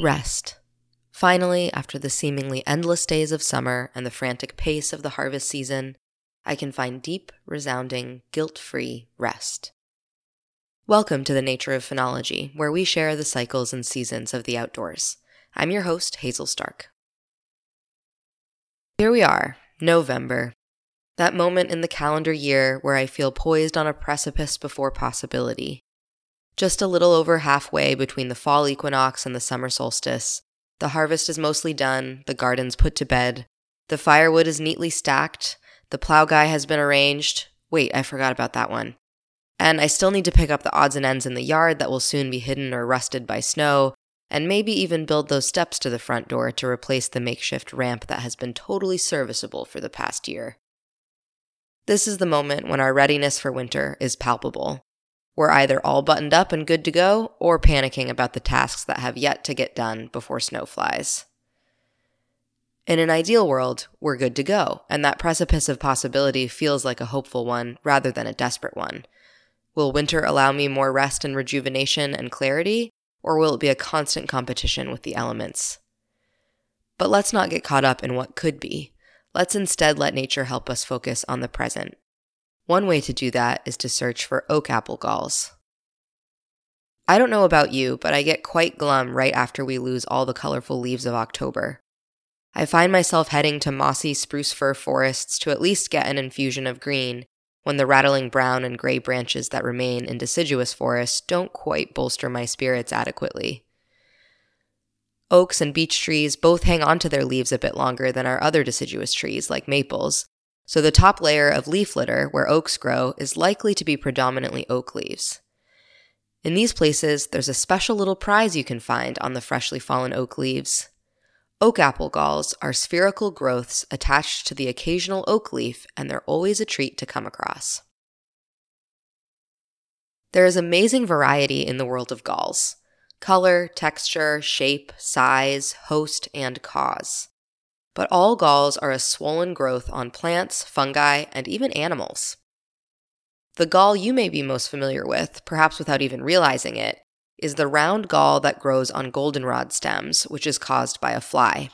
Rest. Finally, after the seemingly endless days of summer and the frantic pace of the harvest season, I can find deep, resounding, guilt free rest. Welcome to the Nature of Phenology, where we share the cycles and seasons of the outdoors. I'm your host, Hazel Stark. Here we are, November, that moment in the calendar year where I feel poised on a precipice before possibility. Just a little over halfway between the fall equinox and the summer solstice, the harvest is mostly done, the garden's put to bed, the firewood is neatly stacked, the plow guy has been arranged. Wait, I forgot about that one. And I still need to pick up the odds and ends in the yard that will soon be hidden or rusted by snow, and maybe even build those steps to the front door to replace the makeshift ramp that has been totally serviceable for the past year. This is the moment when our readiness for winter is palpable. We're either all buttoned up and good to go, or panicking about the tasks that have yet to get done before snow flies. In an ideal world, we're good to go, and that precipice of possibility feels like a hopeful one rather than a desperate one. Will winter allow me more rest and rejuvenation and clarity, or will it be a constant competition with the elements? But let's not get caught up in what could be. Let's instead let nature help us focus on the present. One way to do that is to search for oak apple galls. I don't know about you, but I get quite glum right after we lose all the colorful leaves of October. I find myself heading to mossy spruce fir forests to at least get an infusion of green when the rattling brown and gray branches that remain in deciduous forests don't quite bolster my spirits adequately. Oaks and beech trees both hang onto their leaves a bit longer than our other deciduous trees, like maples, so the top layer of leaf litter, where oaks grow, is likely to be predominantly oak leaves. In these places, there's a special little prize you can find on the freshly fallen oak leaves. Oak apple galls are spherical growths attached to the occasional oak leaf, and they're always a treat to come across. There is amazing variety in the world of galls color, texture, shape, size, host, and cause. But all galls are a swollen growth on plants, fungi, and even animals. The gall you may be most familiar with, perhaps without even realizing it, is the round gall that grows on goldenrod stems, which is caused by a fly.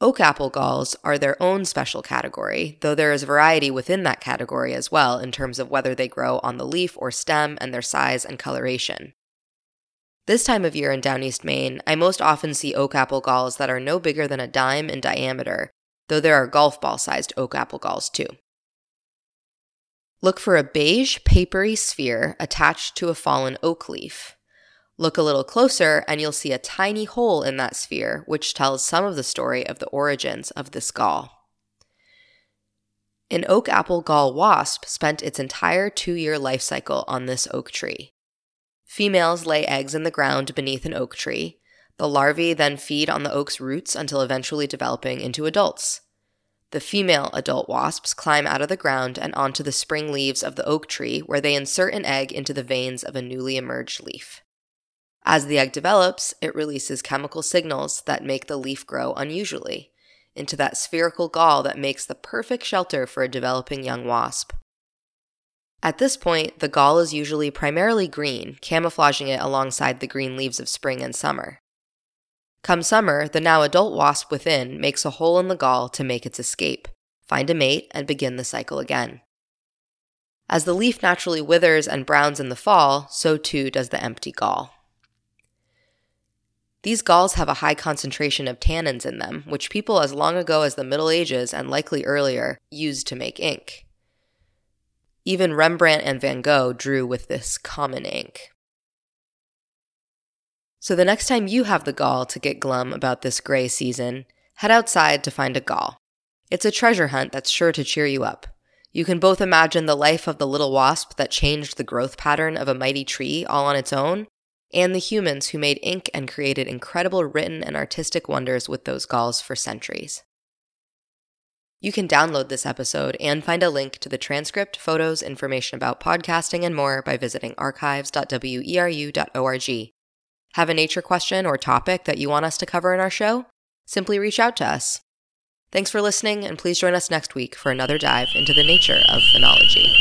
Oak apple galls are their own special category, though there is variety within that category as well in terms of whether they grow on the leaf or stem and their size and coloration. This time of year in down east Maine, I most often see oak apple galls that are no bigger than a dime in diameter, though there are golf ball sized oak apple galls too. Look for a beige, papery sphere attached to a fallen oak leaf. Look a little closer, and you'll see a tiny hole in that sphere, which tells some of the story of the origins of this gall. An oak apple gall wasp spent its entire two year life cycle on this oak tree. Females lay eggs in the ground beneath an oak tree. The larvae then feed on the oak's roots until eventually developing into adults. The female adult wasps climb out of the ground and onto the spring leaves of the oak tree, where they insert an egg into the veins of a newly emerged leaf. As the egg develops, it releases chemical signals that make the leaf grow unusually into that spherical gall that makes the perfect shelter for a developing young wasp. At this point, the gall is usually primarily green, camouflaging it alongside the green leaves of spring and summer. Come summer, the now adult wasp within makes a hole in the gall to make its escape, find a mate, and begin the cycle again. As the leaf naturally withers and browns in the fall, so too does the empty gall. These galls have a high concentration of tannins in them, which people as long ago as the Middle Ages and likely earlier used to make ink. Even Rembrandt and Van Gogh drew with this common ink. So the next time you have the gall to get glum about this gray season, head outside to find a gall. It's a treasure hunt that's sure to cheer you up. You can both imagine the life of the little wasp that changed the growth pattern of a mighty tree all on its own, and the humans who made ink and created incredible written and artistic wonders with those galls for centuries. You can download this episode and find a link to the transcript, photos, information about podcasting, and more by visiting archives.weru.org. Have a nature question or topic that you want us to cover in our show? Simply reach out to us. Thanks for listening, and please join us next week for another dive into the nature of phenology.